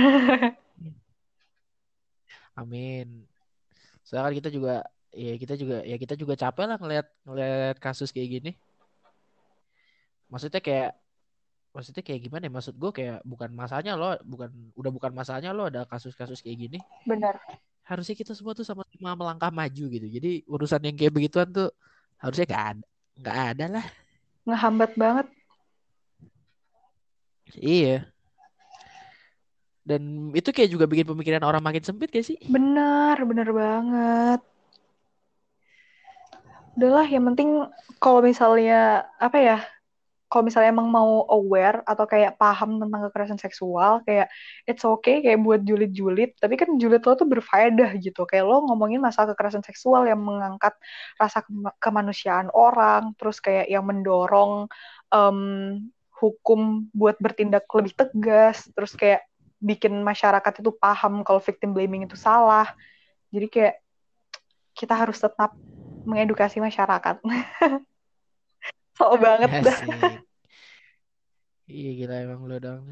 Amin. Soalnya kan kita juga ya kita juga ya kita juga capek lah ngeliat ngeliat kasus kayak gini. Maksudnya kayak maksudnya kayak gimana ya? Maksud gue kayak bukan masanya lo bukan udah bukan masanya lo ada kasus-kasus kayak gini. Bener harusnya kita semua tuh sama-sama melangkah maju gitu. Jadi urusan yang kayak begituan tuh harusnya gak ada nggak ada lah. Ngehambat banget iya. Dan itu kayak juga bikin pemikiran orang makin sempit gak sih? Bener bener banget. Udahlah yang penting kalau misalnya apa ya kalau misalnya emang mau aware atau kayak paham tentang kekerasan seksual kayak it's okay kayak buat julid-julid tapi kan julid lo tuh berfaedah gitu. Kayak lo ngomongin masalah kekerasan seksual yang mengangkat rasa kema- kemanusiaan orang terus kayak yang mendorong em, hukum buat bertindak lebih tegas terus kayak bikin masyarakat itu paham kalau victim blaming itu salah. Jadi kayak kita harus tetap mengedukasi masyarakat. So banget dah. asik iya gila emang lo dong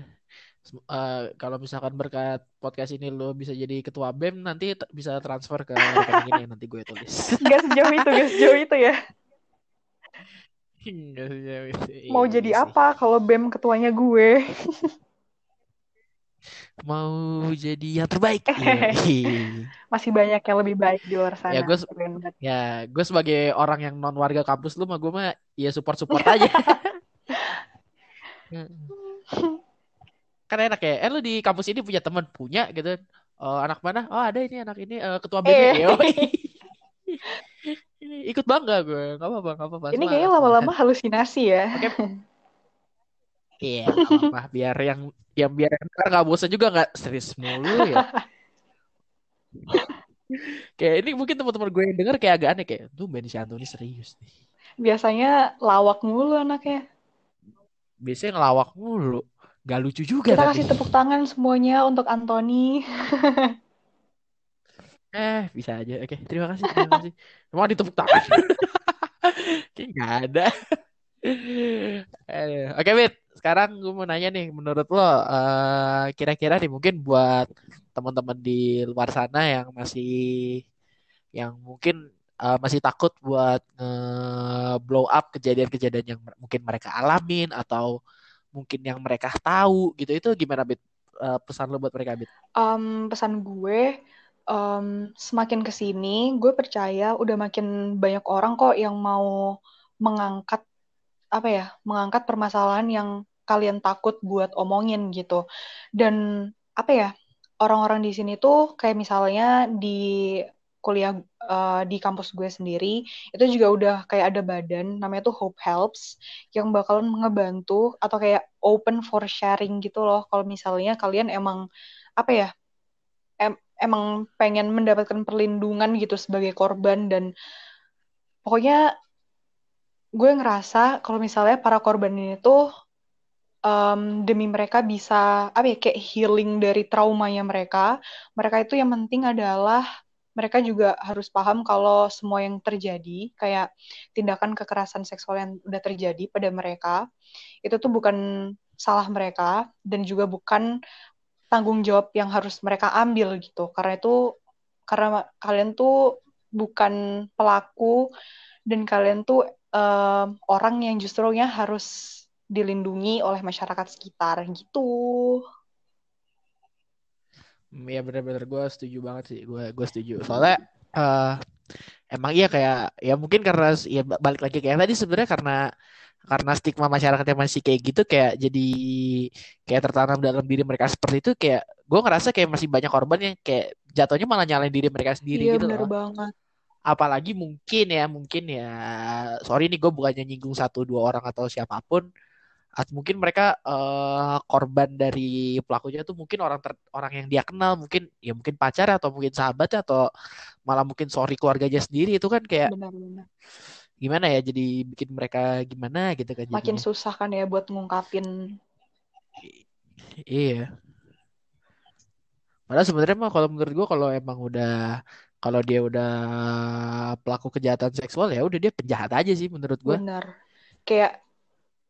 Sem- eh, kalau misalkan berkat podcast ini lo bisa jadi ketua BEM nanti bisa transfer ke rekening ini nanti gue tulis. Gak sejauh itu gak sejauh itu ya. mau Iya jadi apa kalau bem ketuanya gue? Mau jadi yang terbaik. Iya. masih banyak yang lebih baik di luar sana Ya, gue- ya gue sebagai orang yang non warga kampus lu mah gue mah ya support support aja. Kan enak ya. Eh lu di kampus ini punya teman? Punya gitu. Oh anak mana? Oh ada ini anak ini eh, ketua BEM Eh. Ini ikut bangga gue nggak apa-apa nggak apa-apa ini kayaknya lama-lama halusinasi ya Iya, nggak apa-apa. Biar yang yang biar ntar nggak bosan juga nggak serius mulu ya. kayak ini mungkin teman-teman gue yang denger kayak agak aneh kayak tuh Ben Anthony serius nih. biasanya lawak mulu anaknya Biasanya ngelawak mulu. Gak lucu juga kita tapi. kasih tepuk tangan semuanya untuk Anthony Eh, bisa aja. Oke, terima kasih. Terima kasih. Mau ditepuk tangan. Kayak nggak ada. Oke, Bit. Sekarang gue mau nanya nih, menurut lo eh, kira-kira nih mungkin buat teman-teman di luar sana yang masih yang mungkin eh, masih takut buat blow up kejadian-kejadian yang mungkin mereka alamin atau mungkin yang mereka tahu gitu. Itu gimana, Bit? Eh, pesan lo buat mereka, Bit? Em, pesan gue em, semakin ke sini gue percaya udah makin banyak orang kok yang mau mengangkat apa ya mengangkat permasalahan yang kalian takut buat omongin gitu. Dan apa ya orang-orang di sini tuh kayak misalnya di kuliah eh, di kampus gue sendiri itu juga udah kayak ada badan namanya tuh Hope Helps yang bakalan ngebantu atau kayak open for sharing gitu loh. Kalau misalnya kalian emang apa ya emang pengen mendapatkan perlindungan gitu sebagai korban dan pokoknya gue ngerasa kalau misalnya para korban ini tuh um, demi mereka bisa apa ya kayak healing dari traumanya mereka mereka itu yang penting adalah mereka juga harus paham kalau semua yang terjadi kayak tindakan kekerasan seksual yang udah terjadi pada mereka itu tuh bukan salah mereka dan juga bukan tanggung jawab yang harus mereka ambil gitu karena itu karena kalian tuh bukan pelaku dan kalian tuh um, orang yang justru harus dilindungi oleh masyarakat sekitar gitu. Ya benar-benar gue setuju banget sih, gue gue setuju. Soalnya uh, emang iya kayak ya mungkin karena ya balik lagi kayak tadi sebenarnya karena karena stigma masyarakatnya masih kayak gitu kayak jadi kayak tertanam dalam diri mereka seperti itu kayak gue ngerasa kayak masih banyak korban yang kayak jatuhnya malah nyalain diri mereka sendiri iya, gitu bener loh. banget apalagi mungkin ya mungkin ya sorry nih gue bukannya nyinggung satu dua orang atau siapa pun atau mungkin mereka uh, korban dari pelakunya tuh mungkin orang ter, orang yang dia kenal mungkin ya mungkin pacar atau mungkin sahabat atau malah mungkin sorry keluarganya sendiri itu kan kayak benar, benar. Gimana ya jadi bikin mereka gimana gitu kan makin jadinya. susah kan ya buat ngungkapin iya padahal sebenarnya mah kalau menurut gua kalau emang udah kalau dia udah pelaku kejahatan seksual ya udah dia penjahat aja sih menurut gua benar kayak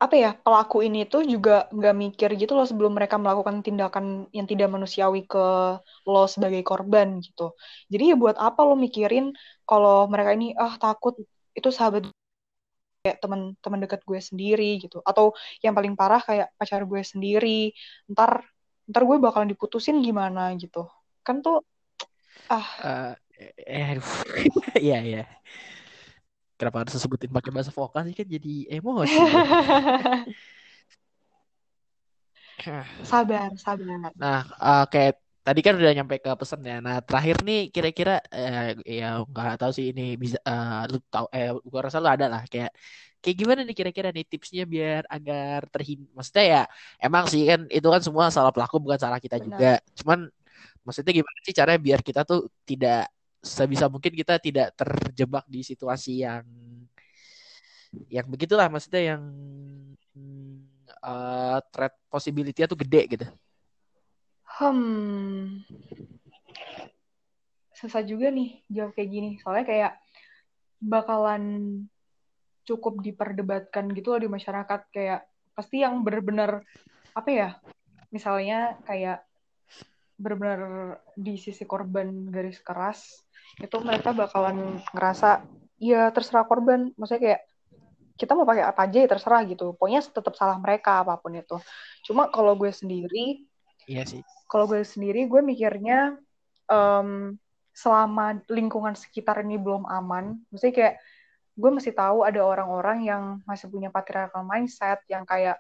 apa ya pelaku ini tuh juga nggak mikir gitu loh sebelum mereka melakukan tindakan yang tidak manusiawi ke lo sebagai korban gitu. Jadi ya buat apa lo mikirin kalau mereka ini ah takut itu sahabat kayak teman-teman dekat gue sendiri gitu. Atau yang paling parah kayak pacar gue sendiri. Ntar ntar gue bakalan diputusin gimana gitu. Kan tuh ah. Uh, eh, iya iya. Kenapa harus sebutin pakai bahasa vokal sih? Kan jadi emosi. Sabar sabar. Nah uh, kayak tadi kan udah nyampe ke pesan ya nah terakhir nih kira-kira eh, ya nggak tahu sih ini bisa uh, lu tahu eh gua rasa lu ada lah kayak kayak gimana nih kira-kira nih tipsnya biar agar terhindar maksudnya ya emang sih kan itu kan semua salah pelaku bukan salah kita Benar. juga cuman maksudnya gimana sih caranya biar kita tuh tidak sebisa mungkin kita tidak terjebak di situasi yang yang begitulah maksudnya yang uh, threat possibility itu gede gitu. Hmm. Susah juga nih jawab kayak gini. Soalnya kayak bakalan cukup diperdebatkan gitu loh di masyarakat kayak pasti yang benar-benar apa ya? Misalnya kayak benar-benar di sisi korban garis keras itu mereka bakalan ngerasa ya terserah korban maksudnya kayak kita mau pakai apa aja ya terserah gitu pokoknya tetap salah mereka apa pun itu cuma kalau gue sendiri iya sih kalau gue sendiri gue mikirnya um, selama lingkungan sekitar ini belum aman maksudnya kayak gue masih tahu ada orang-orang yang masih punya patriarchal mindset yang kayak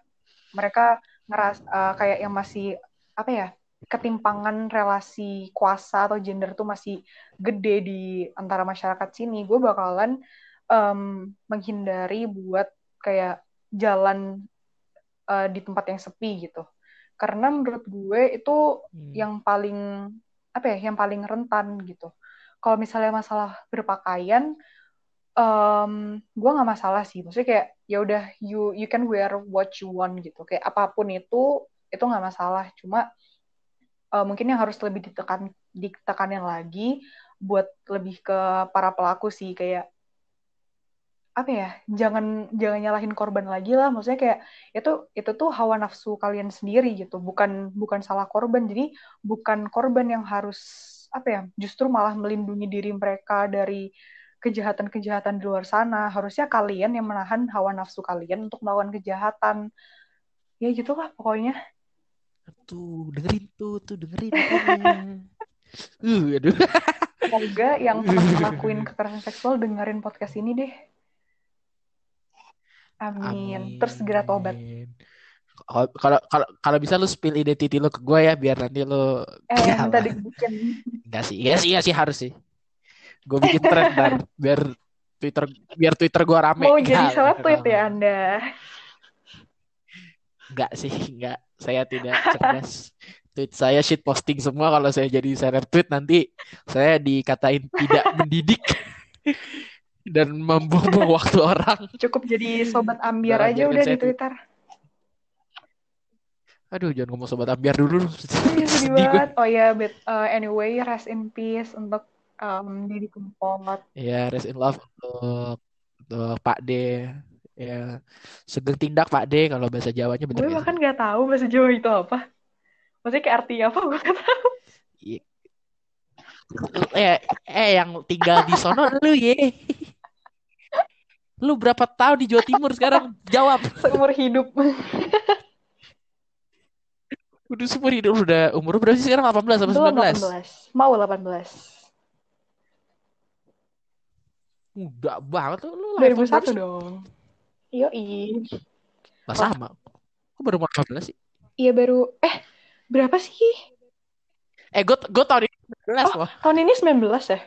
mereka ngeras uh, kayak yang masih apa ya ketimpangan relasi kuasa atau gender tuh masih gede di antara masyarakat sini, gue bakalan um, menghindari buat kayak jalan uh, di tempat yang sepi gitu. Karena menurut gue itu hmm. yang paling apa ya, yang paling rentan gitu. Kalau misalnya masalah berpakaian, um, gue nggak masalah sih. Maksudnya kayak ya udah you you can wear what you want gitu. Kayak apa pun itu itu nggak masalah. Cuma uh, mungkin yang harus lebih ditekan ditekanin lagi buat lebih ke para pelaku sih kayak apa ya jangan jangan nyalahin korban lagi lah maksudnya kayak itu itu tuh hawa nafsu kalian sendiri gitu bukan bukan salah korban jadi bukan korban yang harus apa ya justru malah melindungi diri mereka dari kejahatan-kejahatan di luar sana harusnya kalian yang menahan hawa nafsu kalian untuk melakukan kejahatan ya gitulah pokoknya Tuh, dengerin tuh, tuh dengerin. uh, aduh. Semoga yang pernah ngelakuin kekerasan seksual dengerin podcast ini deh. Amin. Amin. Terus segera tobat. Kalau kalau kalau bisa lu spill identity lu ke gue ya biar nanti lu eh ya, minta dibikin. Enggak sih. Iya sih, iya sih harus sih. Gue bikin thread dan biar Twitter biar Twitter gue rame. Mau jadi salah tweet ya Anda? Enggak sih, enggak. Saya tidak cerdas. tweet saya shit posting semua kalau saya jadi share tweet nanti saya dikatain tidak mendidik dan membuang waktu orang. Cukup jadi sobat ambiar Barang aja udah di Twitter. Aduh, jangan ngomong sobat ambiar dulu. Iya, sedih gue. banget. Oh ya, but uh, anyway, rest in peace untuk um, Didi Kempot. Ya, rest in love untuk, untuk Pak D. Ya, sugeng tindak Pak D kalau bahasa Jawanya bener Gue bahkan gak tahu bahasa Jawa itu apa. Maksudnya kayak artinya apa gue gak tahu. Iya. Eh, eh yang tinggal di sono lu ye. Lu berapa tahun di Jawa Timur sekarang? Jawab. Seumur hidup. Udah seumur hidup udah umur berapa sih sekarang 18 atau Belum 19? 18. Mau 18. Muda banget lu, lu lahir tahun berapa 2001 sih? dong. Yoi. Lah sama. Kok baru umur 18 sih? iya baru, eh berapa sih? Eh, gue gue tahun ini 19 Oh, loh. tahun ini 19 ya?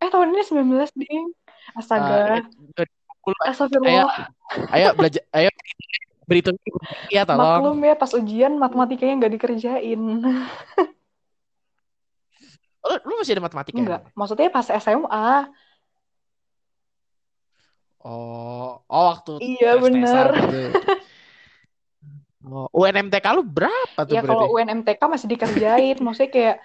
Eh, tahun ini 19, ding. Eh, Astaga. ayo, Astagfirullah. ayo belajar, ayo berhitung ya tolong. Maklum ya, pas ujian matematikanya nggak dikerjain. Lu, lu masih ada matematika? Enggak, maksudnya pas SMA. Oh, oh waktu Iya, bener. gitu. Oh, UNMTK lu berapa tuh Ya berarti? kalau UNMTK masih dikerjain, maksudnya kayak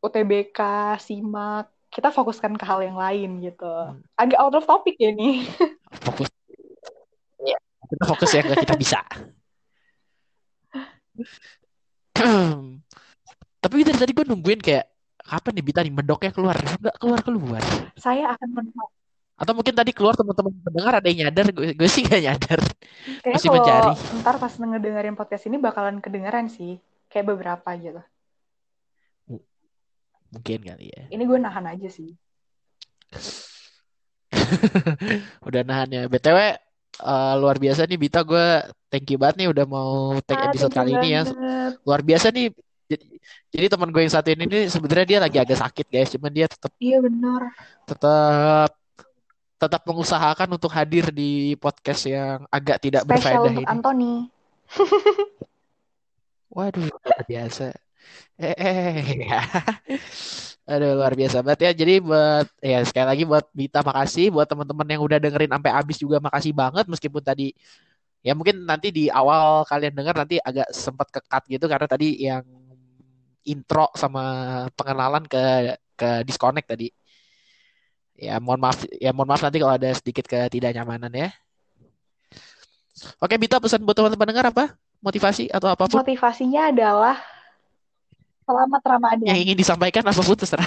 UTBK, SIMAK, kita fokuskan ke hal yang lain gitu. Hmm. Agak out of topic ya nih. Fokus. Ya, kita fokus ya ke kita bisa. Tapi dari tadi gue nungguin kayak kapan nih Bita nih mendoknya keluar, nggak keluar keluar. Saya akan men- Atau mungkin tadi keluar teman-teman pendengar ada yang nyadar, gue, gue sih gak nyadar. kayaknya Masih kalau mencari. ntar pas ngedengerin podcast ini bakalan kedengeran sih. Kayak beberapa gitu. Mungkin kali ya. Ini gue nahan aja sih. Udah nahan ya. BTW eh, luar biasa nih Bita gue thank you banget nih udah mau take Ah, episode kali ini ya. Luar biasa nih. Jadi, jadi teman gue yang satu ini nih sebenarnya dia lagi agak sakit guys, cuman dia tetap Iya benar. tetap tetap mengusahakan untuk hadir di podcast yang agak tidak Spesial berfaedah untuk ini. Anthony. Waduh, luar biasa. Eh, ya. Aduh, luar biasa banget ya. Jadi buat ya sekali lagi buat Bita makasih, buat teman-teman yang udah dengerin sampai habis juga makasih banget meskipun tadi ya mungkin nanti di awal kalian dengar nanti agak sempat kekat gitu karena tadi yang intro sama pengenalan ke ke disconnect tadi. Ya mohon maaf ya mohon maaf nanti kalau ada sedikit ketidaknyamanan ya. Oke, Bita pesan buat teman-teman dengar apa? Motivasi atau apa pun Motivasinya adalah selamat Ramadan. yang ingin disampaikan apa pun terserah.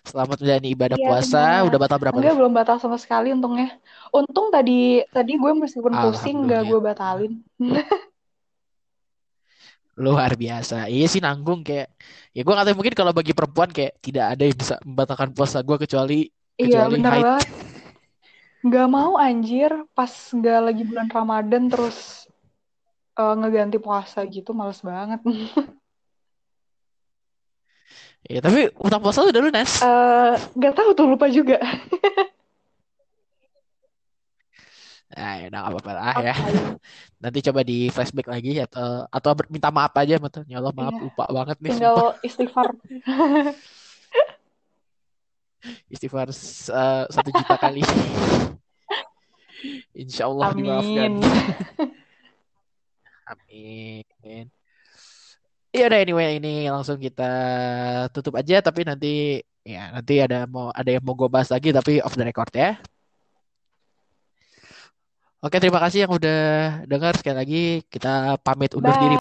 Selamat menjalani ibadah Iya, puasa. benar. Udah batal berapa Enggak, belum batal sama sekali untungnya. Untung tadi tadi gue meskipun pusing nggak gue batalin. Luar biasa. Iya sih nanggung kayak ya gue tahu mungkin kalau bagi perempuan kayak tidak ada yang bisa membatalkan puasa gue kecuali Iya, kecuali bener haid. banget. Nggak mau anjir pas nggak lagi bulan Ramadan terus eh, ngeganti puasa gitu males banget. Ya, tapi utang puasa udah lunas. Eh, nggak tahu tuh lupa juga. Nah, ya udah nggak apa-apa lah ya. Nanti coba di flashback lagi atau atau minta maaf aja betul. Ya Allah maaf Iya. lupa banget nih Tinggal sumpah. istighfar. Istighfar eh, satu juta kali. Insya Allah dimaafkan. Amin. Amin. Ya udah anyway ini langsung kita tutup aja tapi nanti ya nanti ada mau ada yang mau gue bahas lagi tapi off the record ya. Oke terima kasih yang udah dengar sekali lagi kita pamit undur Bye. diri.